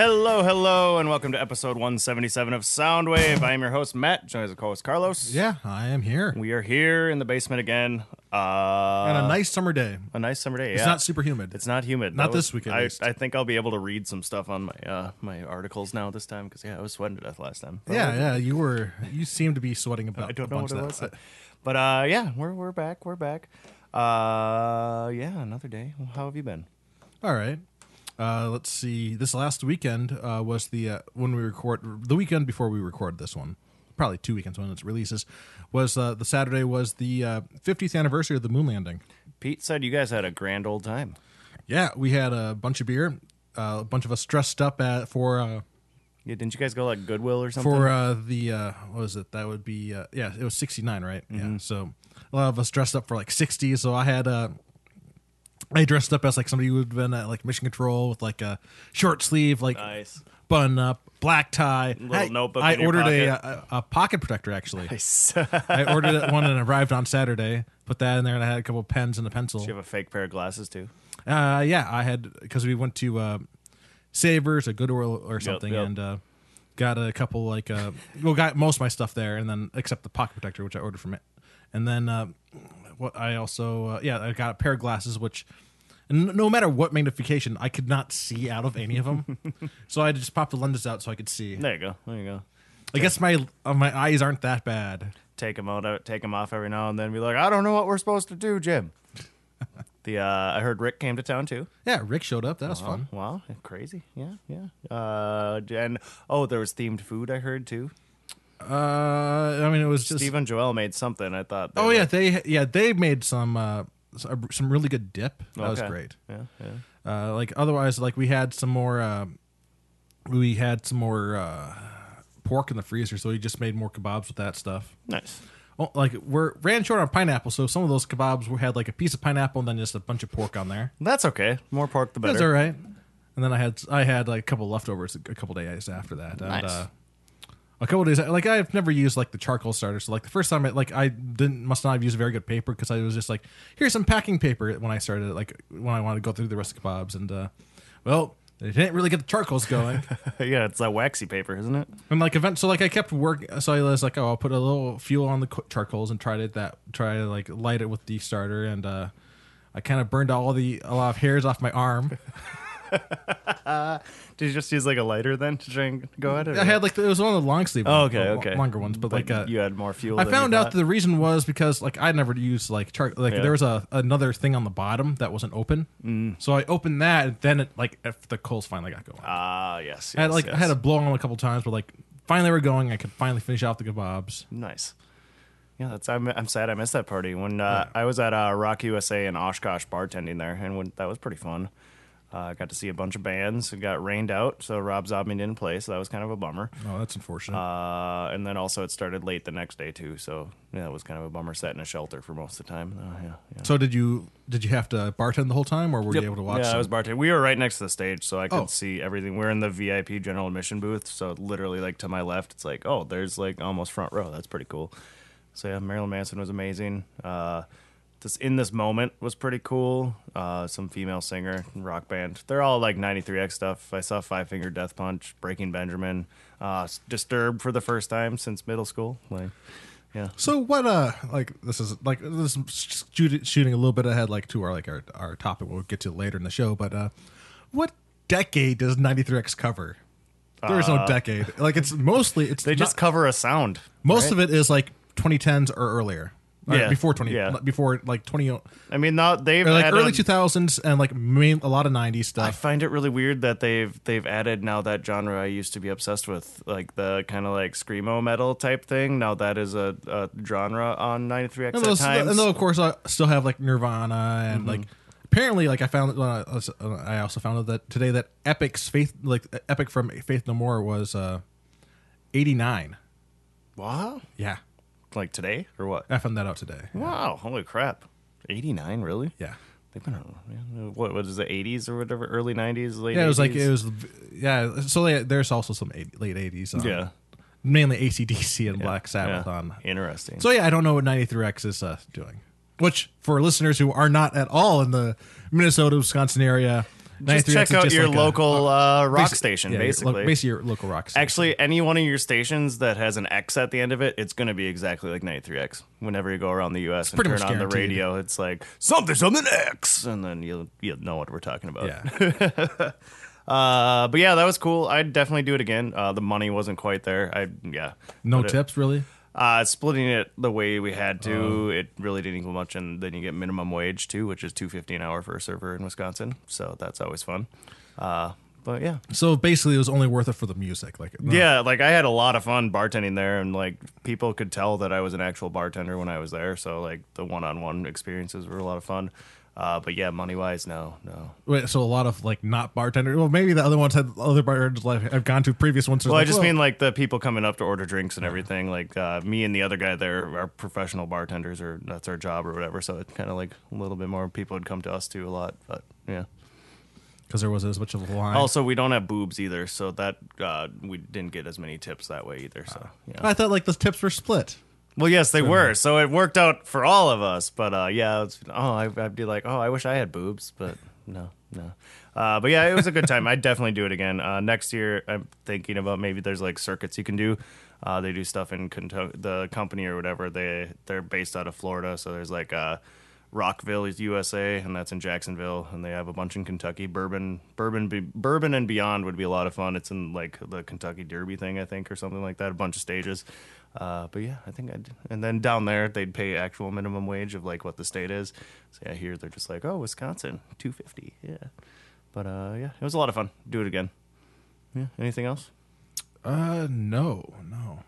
Hello, hello, and welcome to episode 177 of Soundwave. I am your host, Matt, joined as a co-host Carlos. Yeah, I am here. We are here in the basement again. Uh, On a nice summer day. a nice summer day. It's yeah. not super humid. It's not humid. Not That was- this weekend, at I, least. I think I'll be able to read some stuff on my uh, my articles now this time because yeah, I was sweating to death last time. yeah, yeah. You were. You seem to be sweating about. I don't a know what it was, that. but uh, yeah, we're we're back. We're back. Uh, yeah, another day. How have you been? All right. Uh, let's see. This last weekend uh, was the uh, when we record the weekend before we record this one. Probably two weekends when it releases. Was uh, the Saturday was the uh, 50th anniversary of the moon landing. Pete said you guys had a grand old time. Yeah, we had a bunch of beer. Uh, a bunch of us dressed up at for uh, Yeah, didn't you guys go like Goodwill or something? for uh, the uh, what was it? That would be uh, yeah, it was 69, right? Yeah. So a lot of us dressed up for like 60. So I had uh, I dressed up as like somebody who have been at like mission control with like a short sleeve, like nice. button up, black tie. Little I, notebook I in your ordered a, pocket. a a pocket protector actually. Nice. I ordered it one and it arrived on Saturday. Put that in there and I had a couple pens and a pencil. You have a fake pair of glasses too? Uh, yeah, I had because we went to uh, Savers or Goodwill or something, yep. and uh, got a couple like uh, well, got most of my stuff there, and then except the pocket protector, which I ordered from it, and then uh, what I also uh, yeah, I got a pair of glasses, which. n- No matter what magnification, I could not see out of any of them, so I had to just pop the lenses out so I could see. There you go. There you go. I guess my uh, my eyes aren't that bad. Take them out, take them off every now and then. Be like, I don't know what we're supposed to do, Jim. the uh, I heard Rick came to town too. Yeah, Rick showed up. That was Oh, fun. Wow, crazy. Yeah, yeah. Uh, and oh, there was themed food. I heard too. Uh, I mean, it was just Steve and Joel made something. I thought. Oh were- yeah, they yeah they made some uh, some really good dip. That was great. Yeah, yeah. Uh, like otherwise, like we had some more. Uh, we had some more uh, pork in the freezer, so we just made more kebabs with that stuff. Nice. Oh, like we're ran short on pineapple, so some of those kebabs we had like a piece of pineapple and then just a bunch of pork on there. That's okay. More pork, the That's better. all right. And then I had I had like a couple leftovers a couple days after that. And, Nice. uh, a couple days like I've never used like the charcoal starter, so like the first time I like I didn't must not have used very good paper because I was just like here's some packing paper when I started like when I wanted to go through the rest of kebabs and uh, well it didn't really get the charcoals going yeah, it's that waxy paper, isn't it? and like event so like I kept work so I was like oh I'll put a little fuel on the charcoals and tried it that try to like light it with the starter and uh, I kind of burned all the a lot of hairs off my arm. Did you just use like a lighter then to try and go at it? I had like it was one of the long sleeve Oh, okay, the okay. longer ones, but like uh, you had more fuel. I found out that the reason was because like I never used like char- like Yeah. there was a another thing on the bottom that wasn't open, mm. so I opened that and then it like if the coals finally got going. Ah, yes. I had yes, like I had to blow on them a couple times, but like finally we're going. I could finally finish off the kebabs. Nice. Yeah, that's. I'm, I'm sad I missed that party when uh, I was at uh, Rock USA in Oshkosh bartending there, and when, that was pretty fun. Uh, I got to see a bunch of bands. It got rained out, so Rob Zombie didn't play, so that was kind of a bummer. Oh, that's unfortunate. Uh, and then also it started late the next day too, so yeah, it was kind of a bummer. Sat in a shelter for most of the time. Uh, yeah, yeah. so did you did you have to bartend the whole time, or were Yep. you able to watch? Yeah, I was bartending. We were right next to the stage, so I could Oh. see everything. We're in the VIP general admission booth, so literally like to my left, it's like, oh, there's like almost front row. That's pretty cool. So yeah, Marilyn Manson was amazing. Uh, this in this moment was pretty cool. Uh, some female singer, rock band. They're all like 93X stuff. I saw Five Finger Death Punch, Breaking Benjamin, uh, Disturbed for the first time since middle school. Like, yeah. So what? Uh, like this is like this is shoot- shooting a little bit ahead, like to our like our our topic. We'll get to later in the show, but uh, what decade does 93X cover? There is no decade. Like it's mostly it's Uh, They just cover a sound. most right? of it is like 2010s or earlier. Yeah, before 20 yeah. before like 20 I mean, not they've like added- early 2000s and like main, a lot of 90s I find it really weird that they've they've added now that genre I used to be obsessed with, like the kind of like screamo metal type thing. Now that is a, a genre on 93X and, at times. and though of course I still have like Nirvana and like apparently like I found uh, I also found out that today that Epic's Faith like Epic from Faith No More was uh 89. wow, Yeah. Like today or what? I found that out today. Wow, holy crap, 89 really? Yeah. They've been around. What what is it? 80s or whatever? Early 90s, late. Yeah, it was like it was yeah, so they, there's also some eight, late 80s. um, Yeah. Mainly ACDC and Black Sabbath Yeah. on Interesting. So yeah, I don't know what 93X is uh, doing. Which for listeners who are not at all in the Minnesota, Wisconsin area, just check out just your like a- local uh, rock station, yeah, your lo- basically. basically your local rock station. Actually, any one of your stations that has an X at the end of it, it's going to be exactly like 93X. Whenever you go around the U.S. and turn on the radio, it's like something something X, and then you'll you'll know what we're talking about. yeah, Uh, but yeah, that was cool. I'd definitely do it again. Uh, the money wasn't quite there. I yeah. no tips really. Uh, splitting it the way we had to, Oh. it really didn't equal much, and then you get minimum wage too, which is two fifty an hour for a server in Wisconsin. So that's always fun. Uh, but yeah, So basically, it was only worth it for the music. Like no- yeah, like I had a lot of fun bartending there, and like people could tell that I was an actual bartender when I was there. So like the one-on-one experiences were a lot of fun. Uh, but yeah, money wise, no, no. Wait, so a lot of like not bartenders. Well, maybe the other ones had other bartenders like I've gone to previous ones. Well, I just mean like the people coming up to order drinks and everything. Like uh, me and the other guy there are professional bartenders, or that's our job or whatever. So it's kind of like a little bit more people would come to us too a lot. But yeah. because there wasn't as much of a line. Also, we don't have boobs either, so that uh, we didn't get as many tips that way either. So yeah. I thought like the tips were split. Well, yes, they were. So it worked out for all of us. But uh, yeah, it's, oh, I, I'd be like, oh, I wish I had boobs, but no, no. Uh, but yeah, it was a good time. I'd definitely do it again. Uh, next year, I'm thinking about maybe there's like circuits you can do. Uh, they do stuff in Kentucky, the company or whatever. They they're based out of Florida, so there's like uh, Rockville is USA, and that's in Jacksonville, and they have a bunch in Kentucky. Bourbon, bourbon, bourbon, and beyond would be a lot of fun. It's in like the Kentucky Derby thing, I think, or something like that. A bunch of stages. Uh, but yeah, I think I'd. And then down there, they'd pay actual minimum wage of like what the state is. So yeah, here they're just like, oh, Wisconsin, two fifty, yeah. But uh, yeah, it was a lot of fun. Do it again. Yeah. Anything else? Uh, no, no.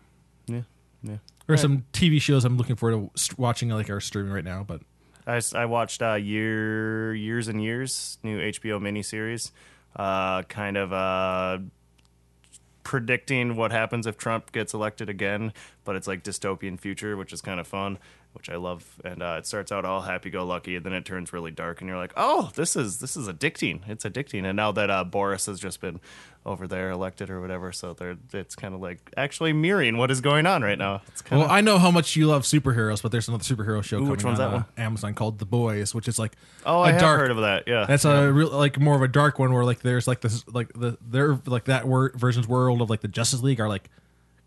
Yeah. Yeah. There are some TV shows I'm looking forward to watching, like are streaming right now. But I, I watched uh, year years and years new HBO miniseries, uh, kind of uh, predicting what happens if Trump gets elected again, but it's like dystopian future, which is kind of fun, which I love. And uh, it starts out all happy go lucky, and then it turns really dark, and you're like, oh, this is this is addicting. It's addicting. And now that uh, Boris has just been over there elected or whatever, so they're it's kind of like actually mirroring what is going on right now. It's kind well, I know how much you love superheroes, but there's another superhero show coming which one's on that one? uh, Amazon called The Boys, which is like oh, I have dark. heard of that. Yeah, That's a real like more of a dark one where like there's like this like the their like that wor- version's world of like the Justice League are like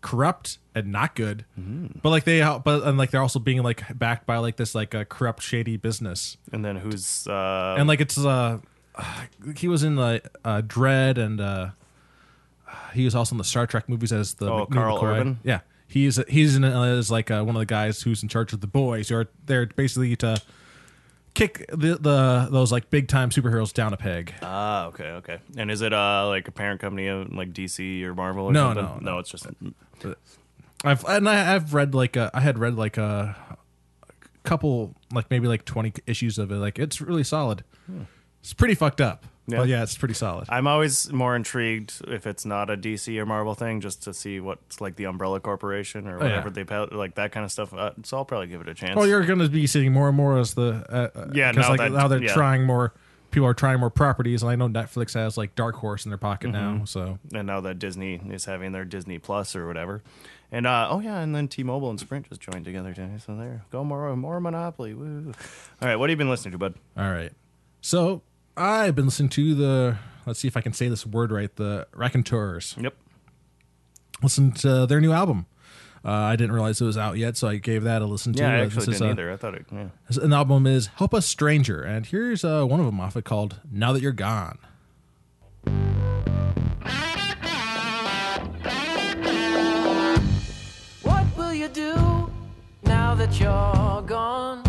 corrupt and not good, Mm-hmm. but like they but and like they're also being like backed by like this like a corrupt shady business and then who's uh, and like it's uh he was in the uh, Dredd and uh he was also in the Star Trek movies as the Oh, Karl McCoy. Urban? Yeah, he's he's in uh, as like uh, one of the guys who's in charge of the boys. Are they're basically to kick the, the those like big time superheroes down a peg. Ah, okay, okay. And is it uh like a parent company of like DC or Marvel or No, something? no, no. it's just I've and I, I've read like uh, I had read like a couple like maybe like twenty issues of it. Like it's really solid. It's pretty fucked up. Yeah. But yeah, it's pretty solid. I'm always more intrigued if it's not a DC or Marvel thing, just to see what's like the Umbrella Corporation or Oh, yeah. whatever they put like that kind of stuff. Uh, so I'll probably give it a chance. Well, you're going to be seeing more and more as the uh, uh, Yeah, 'cause, now like that- now they're yeah. trying more. People are trying more properties, and I know Netflix has like Dark Horse in their pocket Mm-hmm. now. So and now that Disney is having their Disney Plus or whatever. And uh, oh yeah, and then T-Mobile and Sprint just joined together today. So there, go more more Monopoly. Woo! All right, what have you been listening to, bud? all right, so I've been listening to the. Let's see if I can say this word right. The Raconteurs. Yep. Listen to their new album. Uh, I didn't realize it was out yet, so I gave that a listen to. Yeah, I Uh, actually didn't uh, either. I thought it. Yeah. An album is "Help Us Stranger," and here's uh, one of them off it called "Now That You're Gone." What will you do now that you're gone?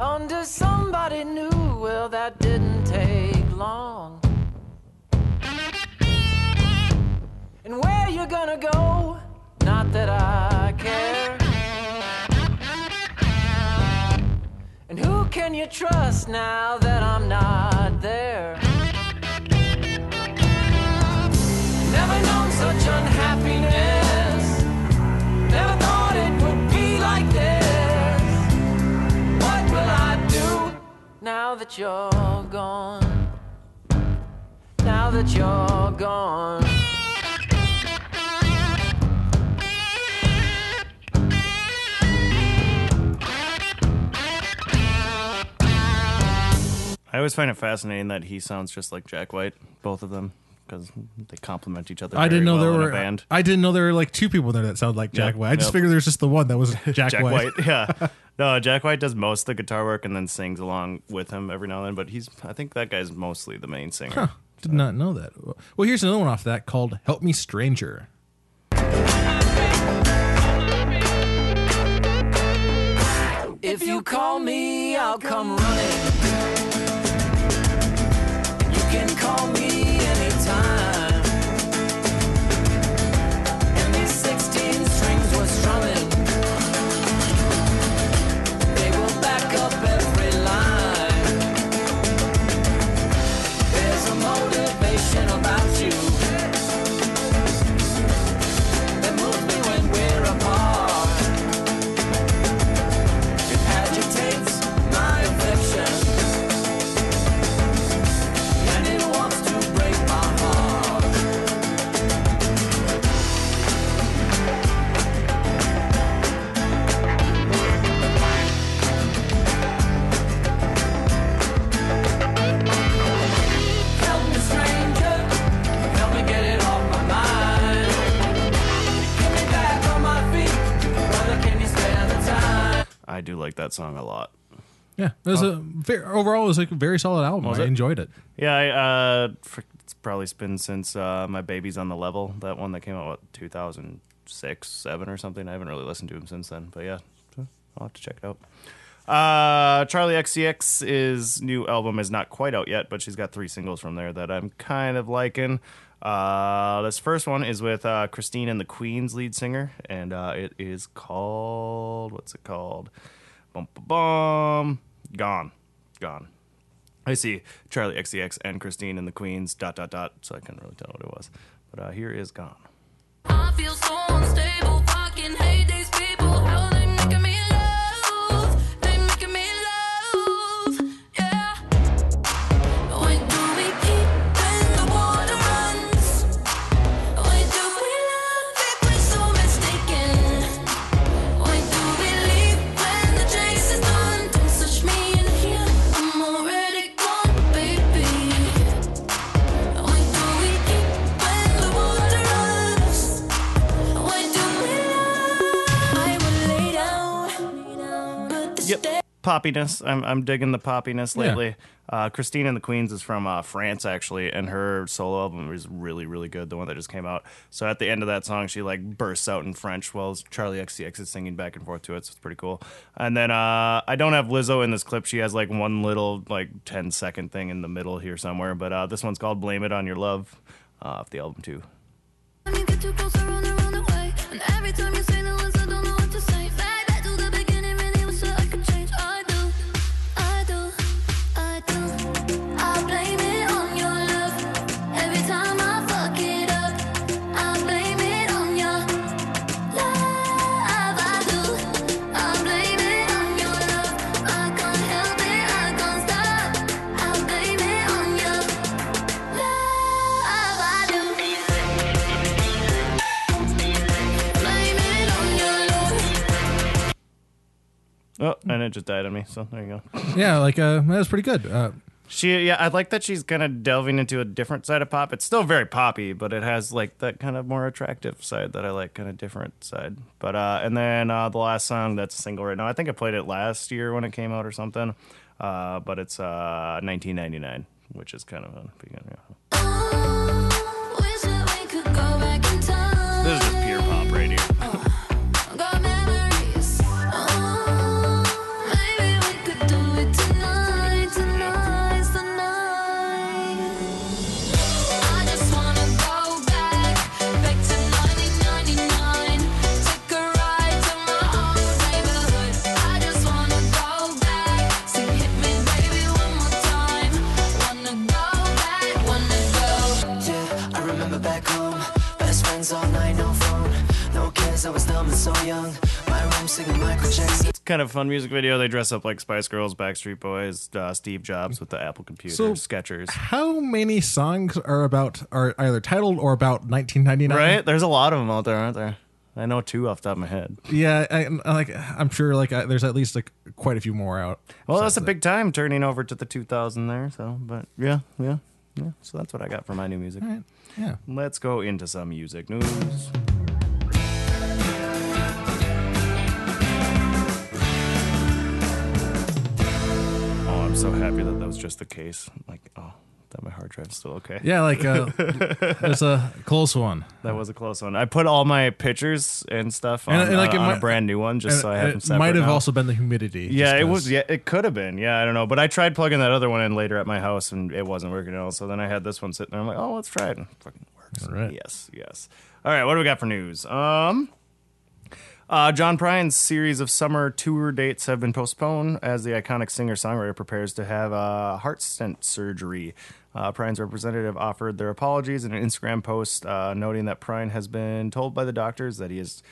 Under somebody new, well, that didn't take long. And where you gonna go? Not that I care. And who can you trust now that I'm not there? Never known such unhappiness. Now that you're gone? Now that you're gone. I always find it fascinating that he sounds just like Jack White, both of them, because they complement each other. I didn't very know there well a were. band. I didn't know there were like two people there that sound like Jack Yep, White. I just yep. figured there was just the one that was Jack, Jack White. White. yeah. No, Jack White does most of the guitar work and then sings along with him every now and then. But he's, I think that guy's mostly the main singer. Huh. Did not know that. Well, here's another one off that called "Help Me, Stranger." If you call me, I'll come running. You can call me anytime. That song a lot. Yeah, it was a very, overall it was like a very solid album. I it? enjoyed it. Yeah, I, uh, fr- it's probably been since uh, My Baby's on the Level, that one that came out, what, 2006, 7 or something. I haven't really listened to him since then, but yeah, I'll have to check it out. Uh, Charli XCX's new album is not quite out yet, but she's got three singles from there that I'm kind of liking. Uh, this first one is with uh, Christine and the Queens lead singer, and uh, it is called, what's it called? Bum, bum, bum. Gone. Gone. I see Charli XCX and Christine and the Queens, dot, dot, dot, so I couldn't really tell what it was. But uh, here is Gone. Poppiness. I'm, I'm digging the poppiness Yeah. lately. Uh, Christine and the Queens is from uh, France, actually, and her solo album is really, really good, the one that just came out. So at the end of that song, she like bursts out in French while Charli XCX is singing back and forth to it, so it's pretty cool. And then uh, I don't have Lizzo in this clip. She has like one little, like 10 second thing in the middle here somewhere, but uh, this one's called Blame It On Your Love uh, off the album, too. Oh, and it just died on me, so there you go. Yeah, like uh, that was pretty good. Uh, She, yeah, I like that she's kind of delving into a different side of pop. It's still very poppy, but it has like that kind of more attractive side that I like, kind of different side. But uh, and then uh, the last song that's a single right now. I think I played it last year when it came out or something. Uh, but it's uh 1999, which is kind of a beginning. Kind of fun music video. They dress up like Spice Girls, Backstreet Boys, uh, Steve Jobs with the Apple computer, So- Skechers. how many songs are about are either titled or about 1999? Right? There's a lot of them out there, aren't there? I know two off the top of my head. Yeah, I, I like I'm sure like I, there's at least like quite a few more out. Well, that's a big time turning over to the 2000 there. So, but yeah, yeah, yeah. So that's what I got for my new music. Right. Yeah. Let's go into some music news. I'm so happy that that was just the case. Like, oh, that my hard drive's still okay. Yeah, like uh, there's a close one. That was a close one. I put all my pictures and stuff on, And- and, like, uh, on a brand new one just so I have them it might have now. also been the humidity. Yeah, it was. Yeah, it could have been. Yeah, I don't know. But I tried plugging that other one in later at my house, and it wasn't working at all. So then I had this one sitting there. I'm like, oh, let's try it. And it fucking works. All right. Yes, yes. All right, what do we got for news? Um, uh, John Prine's series of summer tour dates have been postponed as the iconic singer-songwriter prepares to have a heart stent surgery. Uh, Prine's representative offered their apologies in an Instagram post, uh, noting that Prine has been told by the doctors that he is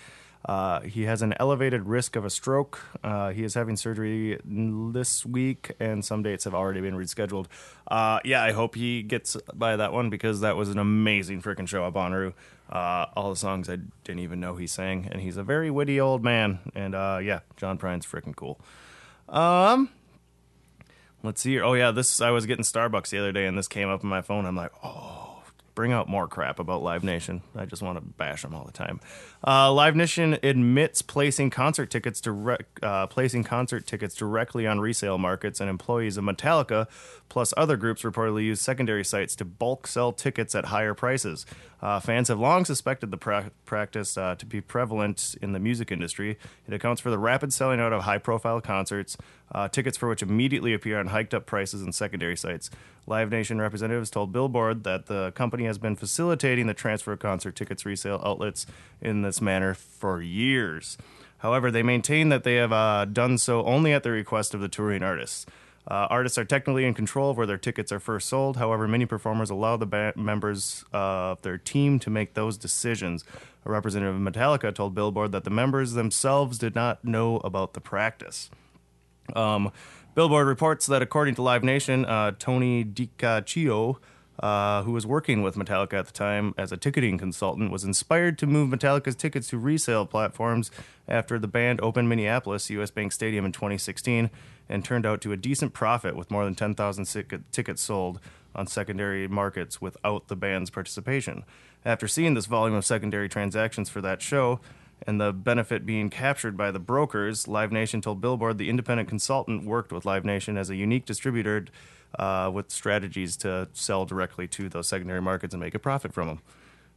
uh, he has an elevated risk of a stroke. Uh, he is having surgery this week, and some dates have already been rescheduled. Uh, yeah, I hope he gets by that one because that was an amazing freaking show at Bonnaroo. Uh, all the songs I didn't even know he sang, and he's a very witty old man. And uh, yeah, John Prine's freaking cool. Um, let's see here. Oh yeah, this I was getting Starbucks the other day, and this came up on my phone. I'm like, oh, bring out more crap about Live Nation. I just want to bash them all the time. Uh, Live Nation admits placing concert tickets direct, uh, placing concert tickets directly on resale markets, and employees of Metallica plus other groups reportedly use secondary sites to bulk sell tickets at higher prices. Uh, fans have long suspected the pra- practice uh, to be prevalent in the music industry. It accounts for the rapid selling out of high-profile concerts, uh, tickets for which immediately appear on hiked-up prices and secondary sites. Live Nation representatives told Billboard that the company has been facilitating the transfer of concert tickets resale outlets in this manner for years. However, they maintain that they have uh, done so only at the request of the touring artists. Uh, artists are technically in control of where their tickets are first sold. However, many performers allow the members of their team to make those decisions. A representative of Metallica told Billboard that the members themselves did not know about the practice. Um, Billboard reports that according to Live Nation, uh, Tony DiCioccio, uh, who was working with Metallica at the time as a ticketing consultant, was inspired to move Metallica's tickets to resale platforms after the band opened Minneapolis US Bank Stadium in 2016 and turned out to a decent profit with more than 10,000 tic- tickets sold on secondary markets without the band's participation. After seeing this volume of secondary transactions for that show, and the benefit being captured by the brokers, Live Nation told Billboard the independent consultant worked with Live Nation as a unique distributor uh, with strategies to sell directly to those secondary markets and make a profit from them.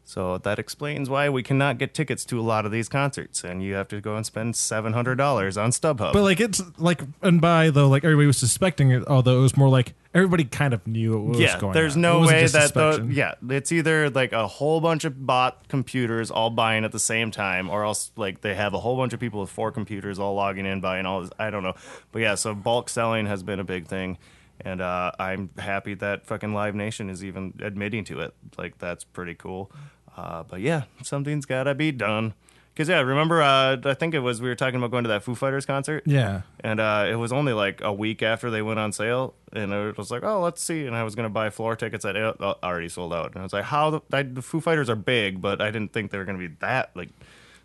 So that explains why we cannot get tickets to a lot of these concerts, and you have to go and spend seven hundred dollars on StubHub. But like it's like and by though like everybody was suspecting it, although it was more like everybody kind of knew what was yeah, going there's on. no way that the yeah, it's either like a whole bunch of bot computers all buying at the same time, or else like they have a whole bunch of people with four computers all logging in buying all this. I don't know, but yeah, so bulk selling has been a big thing, and uh, I'm happy that fucking Live Nation is even admitting to it. Like that's pretty cool. Uh, but yeah, something's gotta be done. Cause yeah, remember? Uh, I think it was we were talking about going to that Foo Fighters concert. Yeah. And uh, it was only like a week after they went on sale, and it was like, oh, let's see. And I was gonna buy floor tickets that uh, already sold out, and I was like, how the, I, the Foo Fighters are big, but I didn't think they were gonna be that like.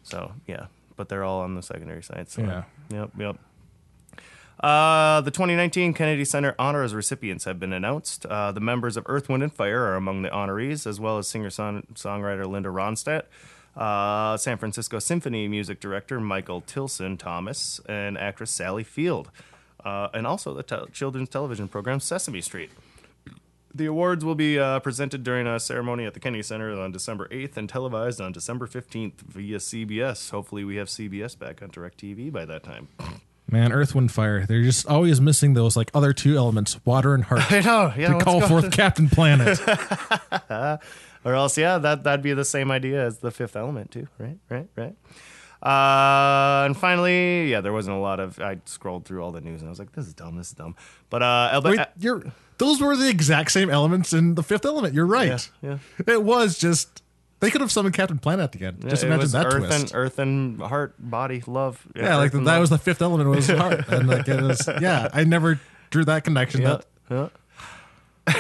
So yeah, but they're all on the secondary side. So, Yeah. Yep. Yep. Uh, the 2019 Kennedy Center honors recipients have been announced. Uh, the members of Earth, Wind, and Fire are among the honorees, as well as singer songwriter Linda Ronstadt, uh, San Francisco Symphony music director Michael Tilson Thomas, and actress Sally Field, uh, and also the tel- children's television program Sesame Street. The awards will be uh, presented during a ceremony at the Kennedy Center on December 8th and televised on December 15th via CBS. Hopefully, we have CBS back on DirecTV by that time. Man, Earth, Wind, Fire. They're just always missing those like other two elements, water and heart, I know, yeah. to call go- forth Captain Planet. or else, yeah, that that'd be the same idea as the fifth element too, right? Right? Right? Uh, and finally, yeah, there wasn't a lot of. I scrolled through all the news and I was like, "This is dumb. This is dumb." But uh, Elba, Wait, you're those were the exact same elements in the Fifth Element. You're right. Yeah, It was just they could have summoned Captain Planet at the end. just it imagine that earth twist. and earth and heart, body, love. yeah, like earth and that love. was the Fifth Element was heart, and like it was. Yeah, I never drew that connection. Yeah, That yeah.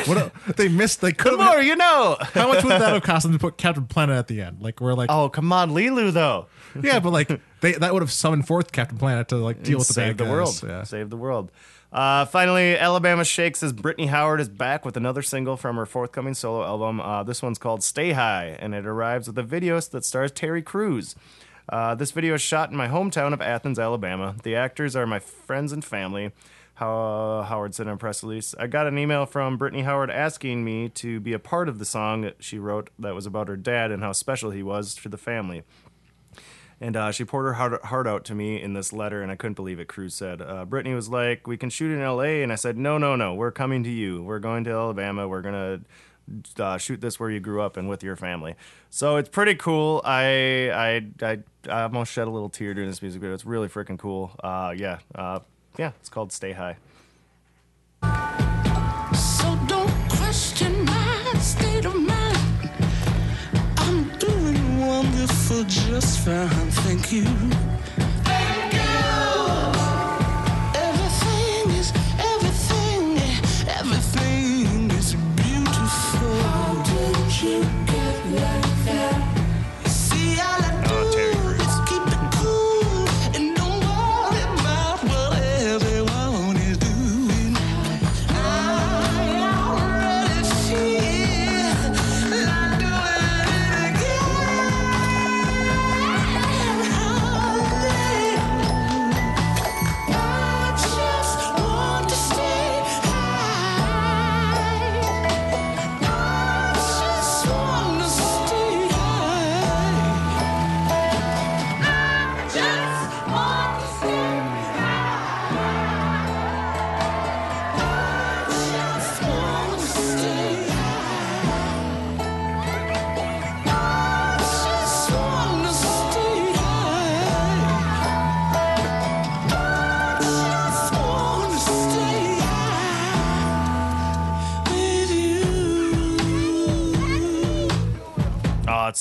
What a, they missed? They could The have. more you know. How much would that have cost them to put Captain Planet at the end? Like we're like, Oh, come on, Leeloo, though. yeah, but like they that would have summoned forth Captain Planet to like deal with the Save the guys. world. Yeah. Save the world. Uh, finally, Alabama Shakes says Brittany Howard is back with another single from her forthcoming solo album. Uh, this one's called Stay High, and it arrives with a video that stars Terry Crews. Uh, this video is shot in my hometown of Athens, Alabama. The actors are my friends and family. How, Howard said in a press release. I got an email from Brittany Howard asking me to be a part of the song she wrote that was about her dad and how special he was to the family. And uh, she poured her heart, heart out to me in this letter, and I couldn't believe it. Crews said, uh, Brittany was like, We can shoot in LA. And I said, No, no, no. We're coming to you. We're going to Alabama. We're going to uh, shoot this where you grew up and with your family. So it's pretty cool. I, I, I, I almost shed a little tear during this music video. It's really freaking cool. Uh, yeah. Uh, yeah. It's called Stay High. Wonderful, just fine. Thank you. Thank. Everything is everything. Everything is beautiful. You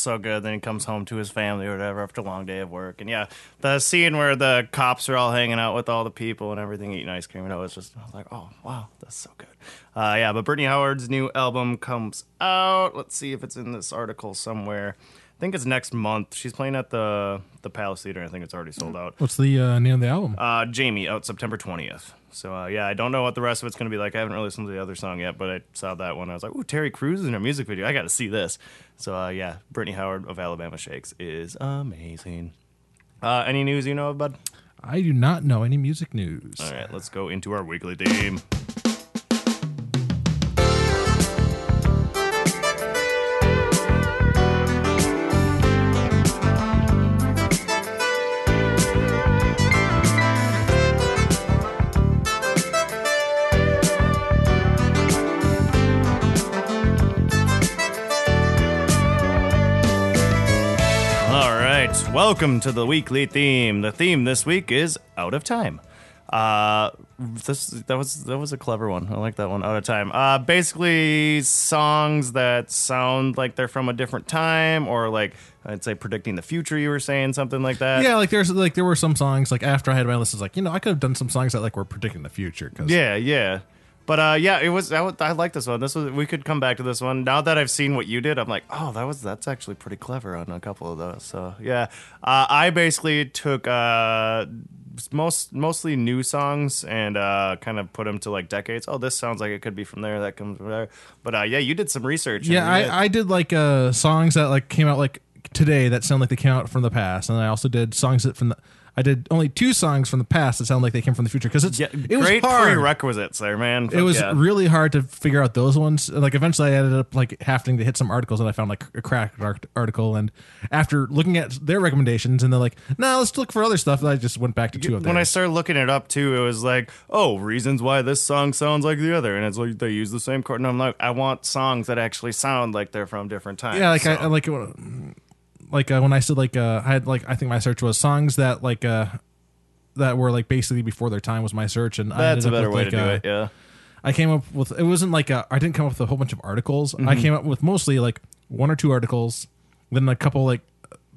so good. Then he comes home to his family or whatever after a long day of work. And yeah, the scene where the cops are all hanging out with all the people and everything, eating ice cream. And I was just, I was like, oh, wow, that's so good. Uh, yeah, but Brittany Howard's new album comes out. Let's see if it's in this article somewhere. I think it's next month. She's playing at the the Palace Theater. I think it's already sold out. What's the uh, name of the album? Uh, Jaime out September 20th. So uh, yeah, I don't know what the rest of it's going to be like. I haven't really listened to the other song yet, but I saw that one. I was like, "Ooh, Terry Crews is in a music video. I got to see this." So uh, yeah, Brittany Howard of Alabama Shakes is amazing. Uh, any news you know of, bud? I do not know any music news. All right, let's go into our weekly theme. Welcome to the weekly theme. The theme this week is out of time. Uh, this that was that was a clever one. I like that one. Out of time. Uh, basically songs that sound like they're from a different time, or like I'd say predicting the future. You were saying something like that. Yeah, like there's like there were some songs like after I had my list, I was like you know I could have done some songs that like were predicting the future because Yeah, yeah. But uh, yeah, it was. I, I like this one. This was. We could come back to this one now that I've seen what you did. I'm like, oh, that was that's actually pretty clever on a couple of those. So yeah, uh, I basically took uh, most mostly new songs and uh, kind of put them to like decades. Oh, this sounds like it could be from there. That comes from there. But uh, yeah, you did some research. yeah did- I, I did like uh songs that like came out like today that sound like they came out from the past and I also did songs that from the I did only two songs from the past that sound like they came from the future because it's yeah, it was great hard. prerequisites there, man. it was Yeah. really hard to figure out those ones. Like eventually, I ended up like having to hit some articles, and I found like a cracked art- article. And after looking at their recommendations, and they're like, "No, let's look for other stuff." I just went back to two of them. when I started looking it up too, it was like, oh, reasons why this song sounds like the other, and it's like they use the same chord. And I'm like, I want songs that actually sound like they're from different times. yeah, like So- I, I like it- like uh, when I said like uh, I had like I think my search was songs that like uh that were like basically before their time was my search, and I that's a better with, way like, to do uh, it. Yeah. I came up with it wasn't like a, I didn't come up with a whole bunch of articles. I Mm-hmm. came up with mostly like one or two articles, then a couple like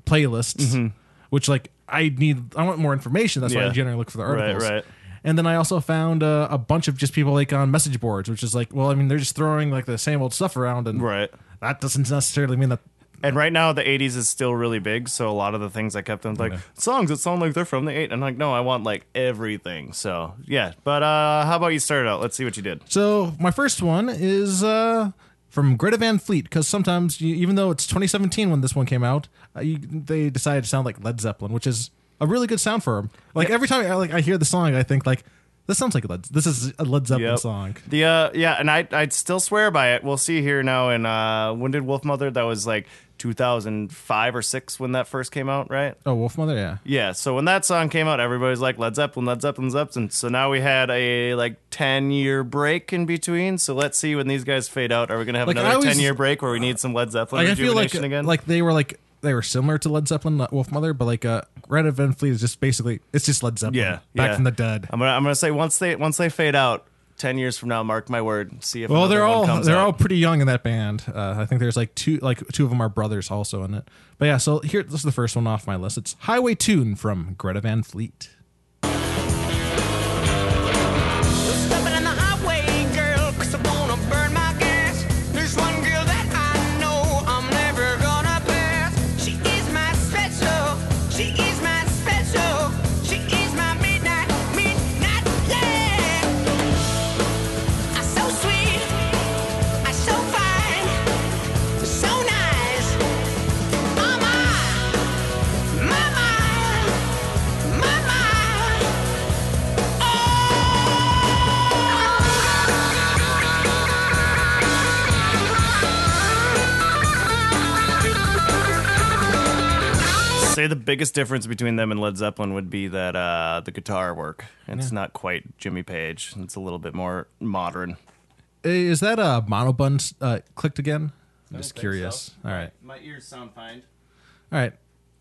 playlists, which like I need I want more information. That's why I Mm-hmm. Generally look for the Right, articles. right. And then I also found uh, a bunch of just people like on message boards, which is like, well, I mean, they're just throwing like the same old stuff around, and Right. that doesn't necessarily mean that. And right now, the 80s is still really big. So a lot of the things I kept them like songs that sound like they're from the 80s. I'm like, no, I want like everything. So yeah. But uh, how about you start it out? Let's see what you did. So my first one is uh, from Greta Van Fleet because sometimes, you, even though it's 2017 when this one came out, uh, you, they decided to sound like Led Zeppelin, which is a really good sound for them. Like every time I like I hear the song, I think like this sounds like Led. This is a Led Zeppelin Yep. song. The uh, yeah, and I I'd still swear by it. We'll see here now. And uh, when did Wolfmother? That was like 2005 or six when that first came out, right? Oh, Wolfmother, yeah. Yeah. So when that song came out, everybody's like Led Zeppelin, Led Zeppelin, Zeppelin. So now we had a like 10 year break in between. So let's see when these guys fade out. Are we gonna have Like, another always- 10 year break where we need some Led Zeppelin Like I feel like rejuvenation again? like they were like they were similar to Led Zeppelin, not Wolfmother, but like uh, Greta Van Fleet is just basically it's just Led Zeppelin. yeah, back yeah. from the dead. I'm gonna I'm gonna say once they once they fade out, 10 years from now, mark my word. See if Well, they're all they're out. all pretty young in that band. Uh, I think there's like two like two of them are brothers also in it. But yeah, so here this is the first one off my list. It's Highway Tune from Greta Van Fleet. Say the biggest difference between them and Led Zeppelin would be that uh, the guitar work. It's not quite Jimmy Page. It's a little bit more modern. Is that a monobun uh, clicked again? I'm just curious. All right, My ears sound fine. all right.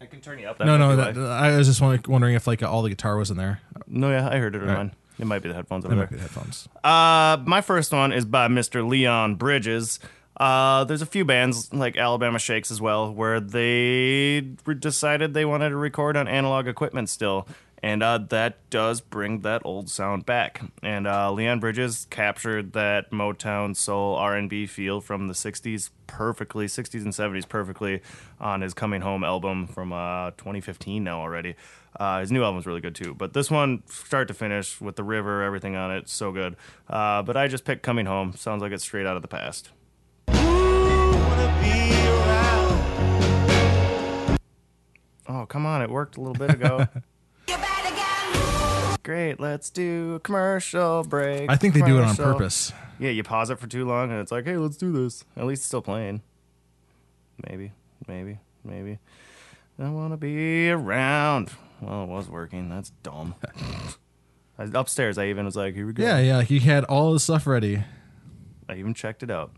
I can turn you up. That No, no, that. I was just wondering, wondering if like all the guitar was in there. no, yeah, I heard it in Right. mine. It might be the headphones It over might be the headphones. Uh, my first one is by Mr. Leon Bridges. Uh, there's a few bands like Alabama Shakes as well where they re- decided they wanted to record on analog equipment still, and uh, that does bring that old sound back. And uh, Leon Bridges captured that Motown soul R&B feel from the '60s perfectly, '60s and '70s perfectly on his Coming Home album from uh, 2015 now already. Uh, his new album's really good too, but this one, start to finish, with the river, everything on it, so good. Uh, but I just picked "Coming Home." Sounds like it's straight out of the past. Oh come on! It worked a little bit ago. Great, let's do a commercial break. I think they do it on Commercial. purpose. Yeah, you pause it for too long, and it's like, hey, let's do this. At least it's still playing. Maybe, maybe, maybe. I want to be around. Well, it was working. That's dumb. I, upstairs, I even was like, here we go. Yeah, yeah. He had all the stuff ready. I even checked it out.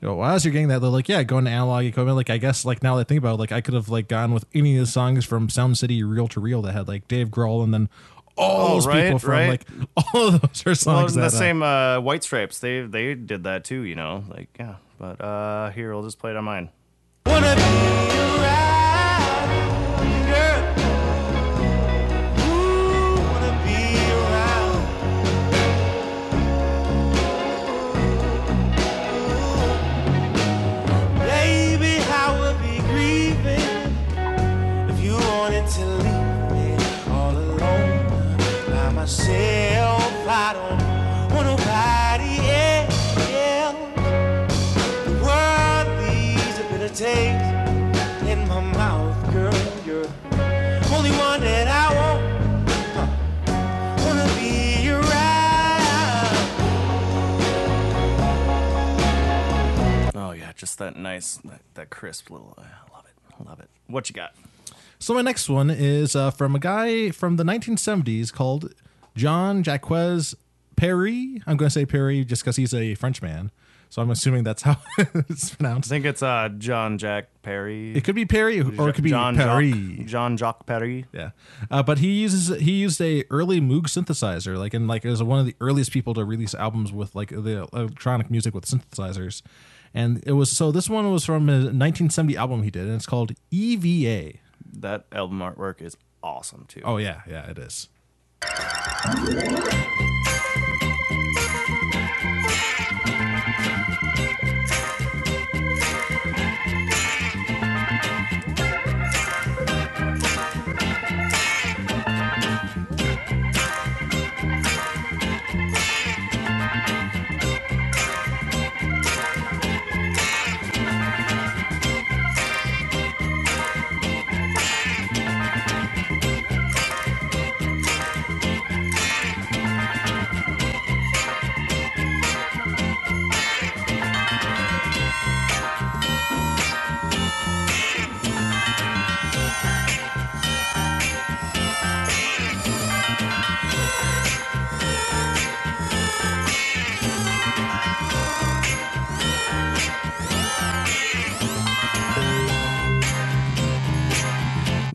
Yo, well, as you're getting that, they're like, yeah, going to analog equipment. Like, I guess, like now that I think about it, like I could have like gone with any of the songs from Sound City Real to Reel that had like Dave Grohl and then all Oh, those right, people from right. like all of those are Well, songs the that uh, same uh, White Stripes, they they did that too, you know. Like, yeah. But uh, here, we'll just play it on mine. Just that nice, that, that crisp little. I love it. I love it. What you got? So my next one is uh, from a guy from the 1970s called John Jacques Perry. I'm going to say Perry just because he's a Frenchman. So I'm assuming that's how it's pronounced. I think it's uh, John Jack Perry. It could be Perry or it could be John Perry. Jacques, John Jacques Perry. Yeah, uh, but he uses he used a early Moog synthesizer, like and like is one of the earliest people to release albums with like the electronic music with synthesizers, and it was so this one was from a 1970 album he did, and it's called EVA. That album artwork is awesome too. Oh yeah, yeah, it is.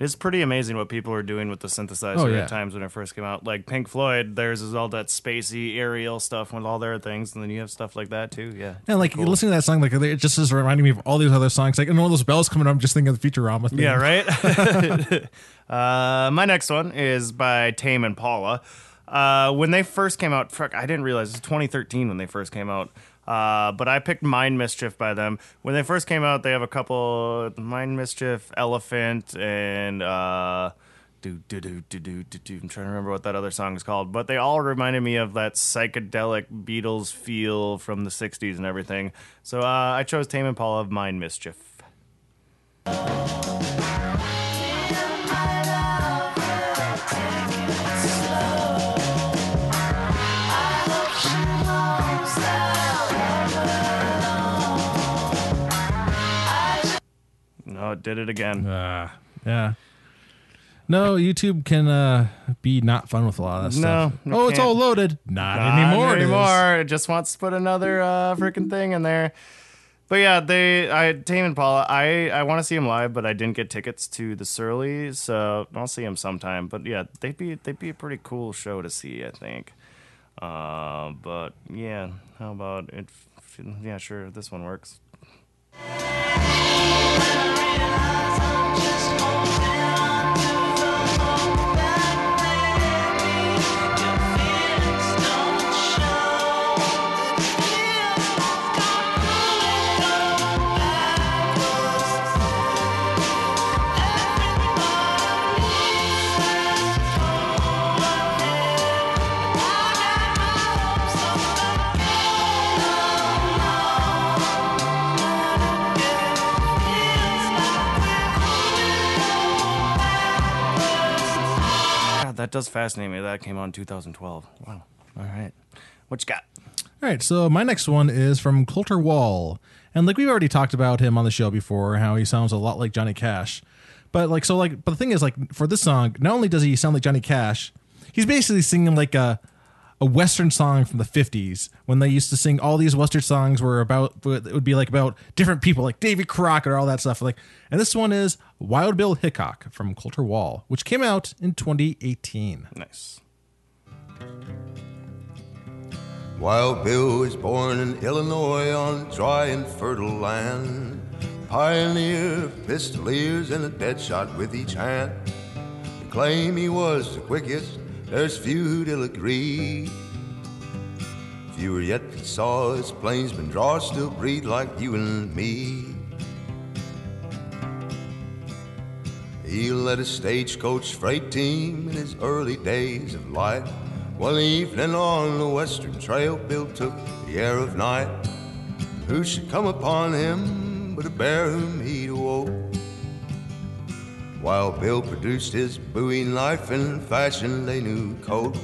It's pretty amazing what people are doing with the synthesizer Oh, yeah. at times when it first came out. Like Pink Floyd, theirs is all that spacey aerial stuff with all their things, and then you have stuff like that too. Yeah, And like Cool. listening to that song, like it just is reminding me of all these other songs. Like and all those bells coming up, I'm just thinking of the Futurama. Theme. Yeah, right. uh, my next one is by Tame Impala. Uh, when they first came out, fuck, I didn't realize it was 2013 when they first came out. Uh, but I picked Mind Mischief by them. When they first came out, they have a couple Mind Mischief, Elephant, and uh, do do do do do. I'm trying to remember what that other song is called, but they all reminded me of that psychedelic Beatles feel from the '60s and everything. So uh, I chose Tame Impala of Mind Mischief. It did it again. Uh, yeah. No, YouTube can uh, be not fun with a lot of that No, stuff. it oh, it's can't. all loaded. Not, Not anymore. it anymore. It just wants to put another uh, freaking thing in there. But yeah, they, I, Tame Impala, I, I want to see him live, but I didn't get tickets to the Surly, so I'll see him sometime. But yeah, they'd be, they'd be a pretty cool show to see, I think. Uh, but yeah, how about it? Yeah, sure, this one works. Does fascinate me. That came out in 2012. Wow. All right. What you got? All right, so my next one is from Colter Wall. And like we've already talked about him on the show before, how he sounds a lot like Johnny Cash. But like so like but the thing is like for this song, not only does he sound like Johnny Cash, he's basically singing like a a western song from the 50s when they used to sing all these western songs were about it would be like about different people like Davy Crockett or all that stuff like and this one is Wild Bill Hickok from Colter Wall, which came out in 2018. Nice. Wild Bill was born in Illinois on dry and fertile land. Pioneer, pistoliers, and a dead shot with each hand. To claim he was the quickest, there's few who'll agree. Fewer yet that saw his plainsman draw still breathe like you and me. He led a stagecoach freight team in his early days of life. One evening on the western trail, Bill took the air of night. Who should come upon him but a bear whom awoke? While Bill produced his Bowie knife and fashioned a new coat.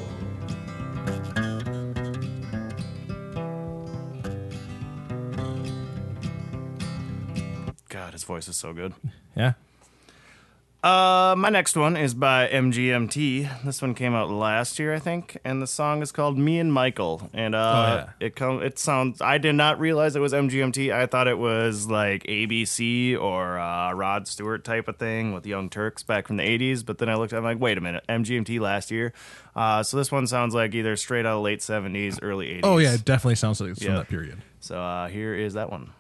God, his voice is so good. Yeah. Uh, my next one is by MGMT. This one came out last year, I think, and the song is called "Me and Michael." And uh, Oh, it come it sounds. I did not realize it was MGMT. I thought it was like ABC or uh, Rod Stewart type of thing with Young Turks back from the '80s. But then I looked, I'm like, wait a minute, MGMT last year. Uh, so this one sounds like either straight out of late '70s, early '80s. Oh yeah, it definitely sounds like it's from that period. So uh, here is that one.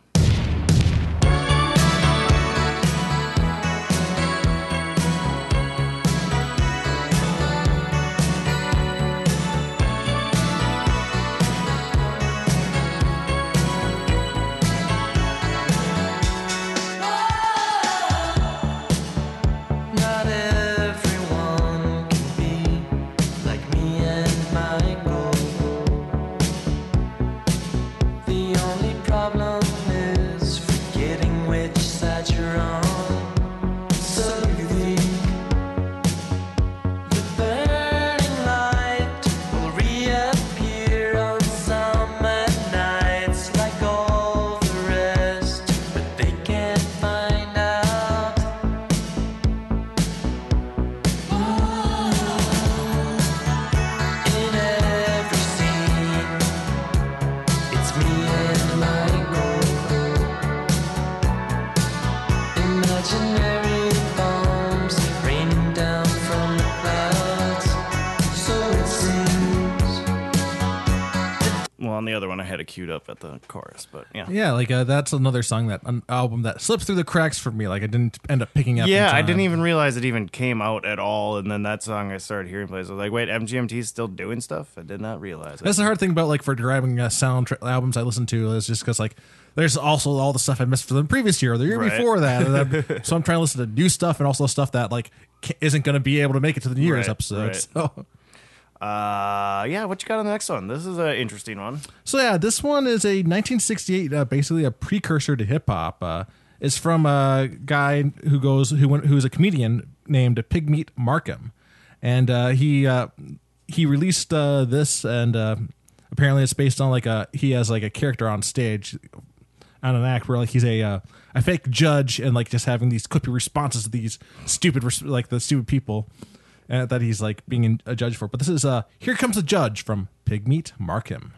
Up at the chorus, but yeah. Yeah, like uh, that's another song that an album that slips through the cracks for me. Like I didn't end up picking up. Yeah, I didn't even realize it even came out at all. And then that song I started hearing plays. I was like, wait, MGMT's still doing stuff? I did not realize it. That's the hard thing about like for grabbing uh, sound tra- albums I listen to is just because like there's also all the stuff I missed from the previous year or the year Right. before that, and then, so I'm trying to listen to new stuff and also stuff that like isn't going to be able to make it to the New Year's Right, episode. right. So. Uh, yeah, what you got on the next one? This is an interesting one. So yeah, this one is a 1968, uh, basically a precursor to hip hop. Uh, it's from a guy who goes who went, who is a comedian named Pigmeat Markham, and uh, he uh, he released uh, this, and uh, apparently it's based on like a he has like a character on stage on an act where like he's a uh, a fake judge and like just having these clippy responses to these stupid like the stupid people uh, that he's like being in- a judge for. But this is uh here comes a judge from Pigmeat Markham.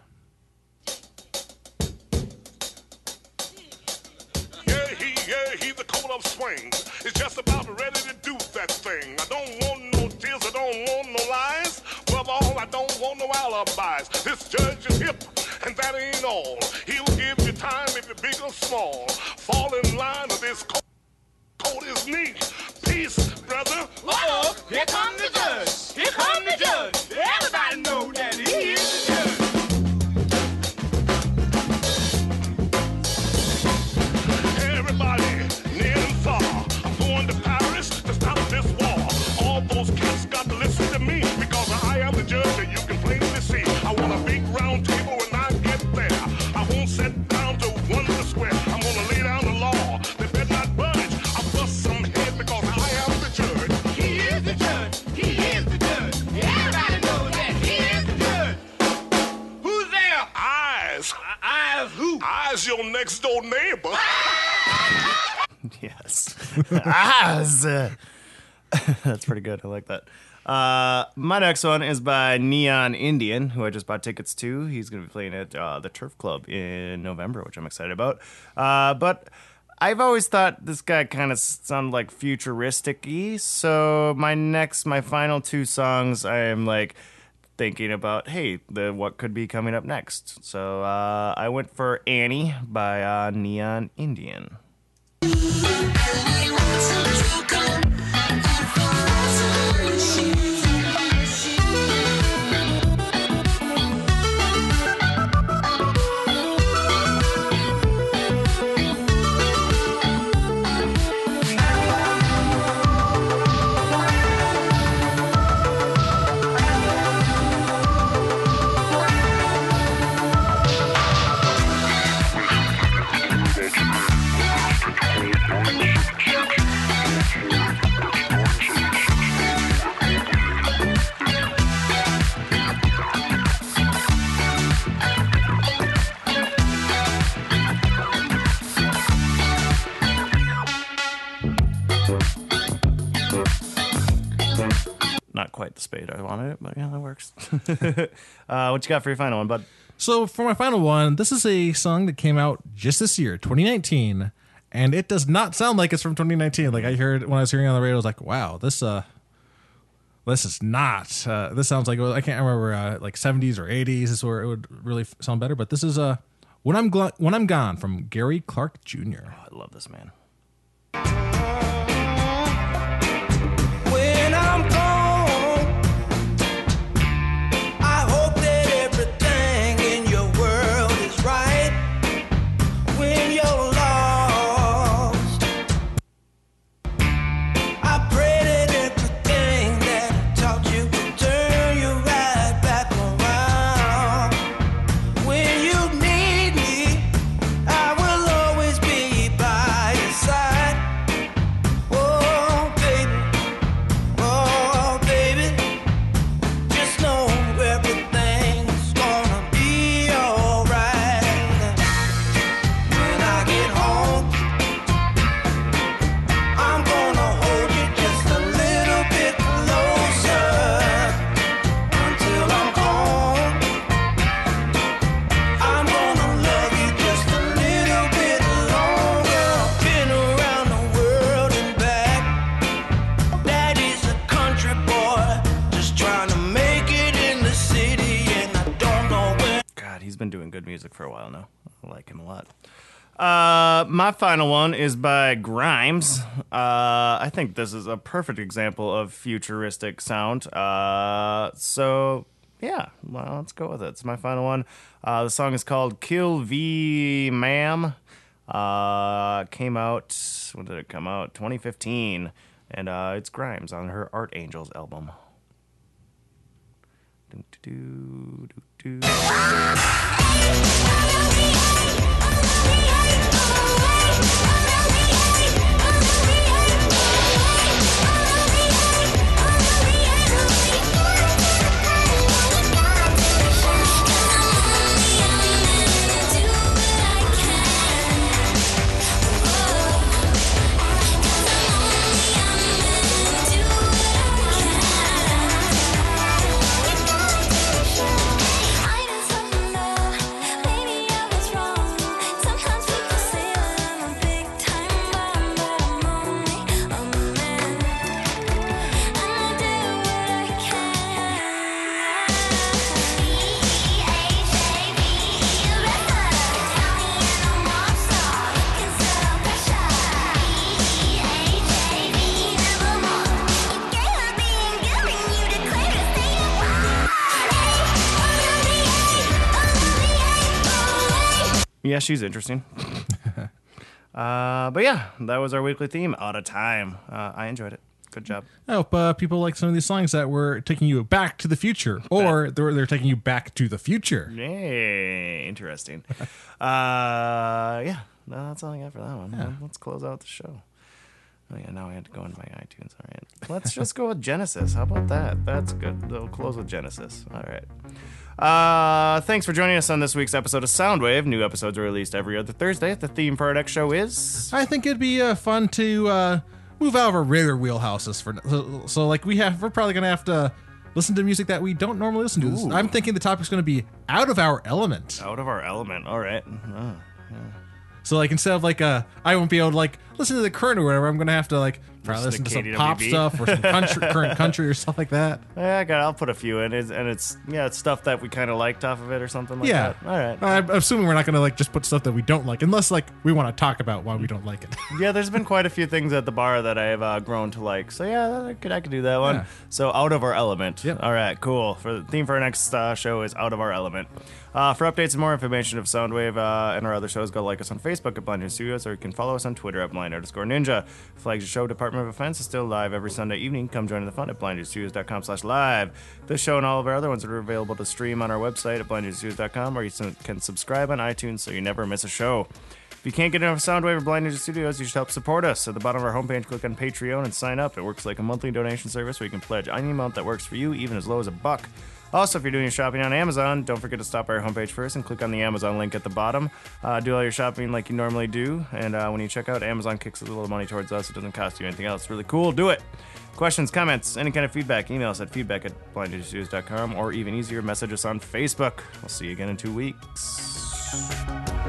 Yeah, he, yeah, he's the coat of swings. It's just about ready to do that thing. I don't want no tears, I don't want no lies. Above all, I don't want no alibis. This judge is hip, and that ain't all. He'll give you time if you're big or small. Fall in line or this coat, coat is neat. Peace, brother. Uh-oh, here come the judge. Here come the judge. Everybody know that he is the judge. Everybody, near and far, I'm going to Paris to stop this war. All those cats got to listen to me because I am the judge your next door neighbor. Yes. As. That's pretty good. I like that. Uh, my next one is by Neon Indian, who I just bought tickets to. He's going to be playing at uh, the Turf Club in November, which I'm excited about. Uh, but I've always thought this guy kind of sounded like futuristic y. So my next, my final two songs, I am like thinking about, hey, the what could be coming up next. So uh, I went for Annie by uh, Neon Indian. Wanted it, but yeah, that works. uh, what you got for your final one, bud? So for my final one, this is a song that came out just this year, 2019, and it does not sound like it's from 2019. Like I heard when I was hearing it on the radio, I was like, "Wow, this uh, this is not. Uh, this sounds like I can't remember uh, like 70s or 80s is where it would really f- sound better." But this is uh, when I'm Gl- when I'm gone from Gary Clark Jr. I love this man. Music for a while now. I like him a lot. Uh, my final one is by Grimes. Uh, I think this is a perfect example of futuristic sound. Uh, so yeah, well, let's go with it. It's my final one. Uh, the song is called "Kill V Maim." Uh, came out. When did it come out? 2015, and uh, it's Grimes on her Art Angels album. Doo, doo, doo, doo, she's interesting. uh, but yeah, that was our weekly theme. Out of time. Uh, I enjoyed it. Good job. I hope uh, people like some of these songs that were taking you back to the future, or they're, they're taking you back to the future. Yay, interesting. uh, yeah, no, that's all I got for that one. Well, Let's close out the show. Oh yeah, now I had to go into my iTunes. All right, let's just go with Genesis. How about that? That's good. We'll close with Genesis. All right. Uh, thanks for joining us on this week's episode of Soundwave. New episodes are released every other Thursday. The theme for our next show is I think it'd be uh, fun to uh, move out of our regular wheelhouses for so, so like we have we're probably gonna have to listen to music that we don't normally listen to. Ooh. I'm thinking the topic's gonna be out of our element. out of our element. All right. Oh. So like instead of like uh I won't be able to like listen to the current or whatever, I'm gonna have to like probably Listen to to some pop stuff or some country current country or stuff like that. Yeah, I got. I'll put a few in, it's, and it's yeah, it's stuff that we kind of liked off of it or something like yeah. that. All right. I'm assuming we're not gonna like just put stuff that we don't like unless like we want to talk about why we don't like it. Yeah, there's been quite a few things at the bar that I have uh, grown to like. So yeah, I could I could do that one. Yeah. So out of our element. Yep. All right, cool. For the theme for our next uh, show is out of our element. Uh, for updates and more information of Soundwave uh, and our other shows, go like us on Facebook at Blind Ninja Studios, or you can follow us on Twitter at Blind underscore Ninja. Flagship show Department of Defense is still live every Sunday evening. Come join in the fun at blindstudios.com slash live. This show and all of our other ones are available to stream on our website at blindstudios.com, or you can subscribe on iTunes so you never miss a show. If you can't get enough Soundwave or Blind Ninja Studios, you should help support us. At the bottom of our homepage, click on Patreon and sign up. It works like a monthly donation service where you can pledge any amount that works for you, even as low as a buck. Also, if you're doing your shopping on Amazon, don't forget to stop by our homepage first and click on the Amazon link at the bottom. Uh, do all your shopping like you normally do, and uh, when you check out, Amazon kicks a little money towards us. It doesn't cost you anything else. Really cool. Do it. Questions, comments, any kind of feedback, email us at feedback at blindninjastudios.com or even easier, message us on Facebook. We'll see you again in two weeks.